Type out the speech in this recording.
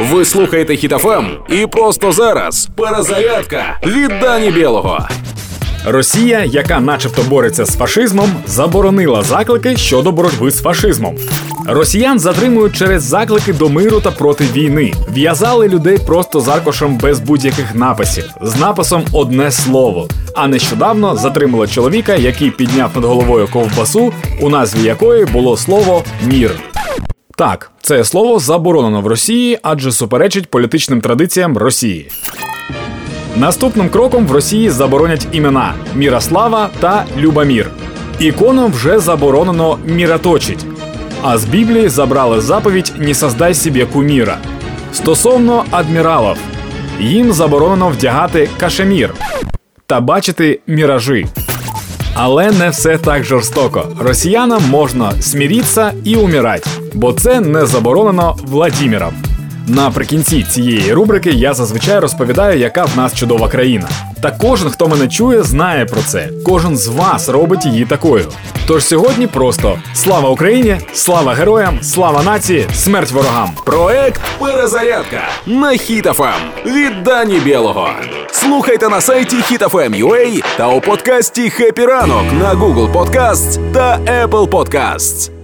Ви слухаєте Хітофем і просто зараз перезарядка від Дані Білого. Росія, яка начебто бореться з фашизмом, заборонила заклики щодо боротьби з фашизмом. Росіян затримують через заклики до миру та проти війни. В'язали людей просто з аркушем без будь-яких написів, з написом одне слово. А нещодавно затримали чоловіка, який підняв над головою ковбасу, у назві якої було слово мір. Так, це слово заборонено в Росії, адже суперечить політичним традиціям Росії. Наступним кроком в Росії заборонять імена Мірослава та Любомір. Іконам вже заборонено міроточить. А з Біблії забрали заповідь «Не создай собі куміра. Стосовно адміралів, їм заборонено вдягати кашемір та бачити міражі. Але не все так жорстоко. Росіянам можна сміритися і умирати, бо це не заборонено Владіміром. Наприкінці цієї рубрики я зазвичай розповідаю, яка в нас чудова країна. Та кожен, хто мене чує, знає про це. Кожен з вас робить її такою. Тож сьогодні просто слава Україні, слава героям, слава нації, смерть ворогам. Проект Перезарядка на Хітофем від Дані Білого. Слухайте на сайті HitFM.ua та у подкасті «Хеппі ранок» на Google Podcasts та Apple Podcasts.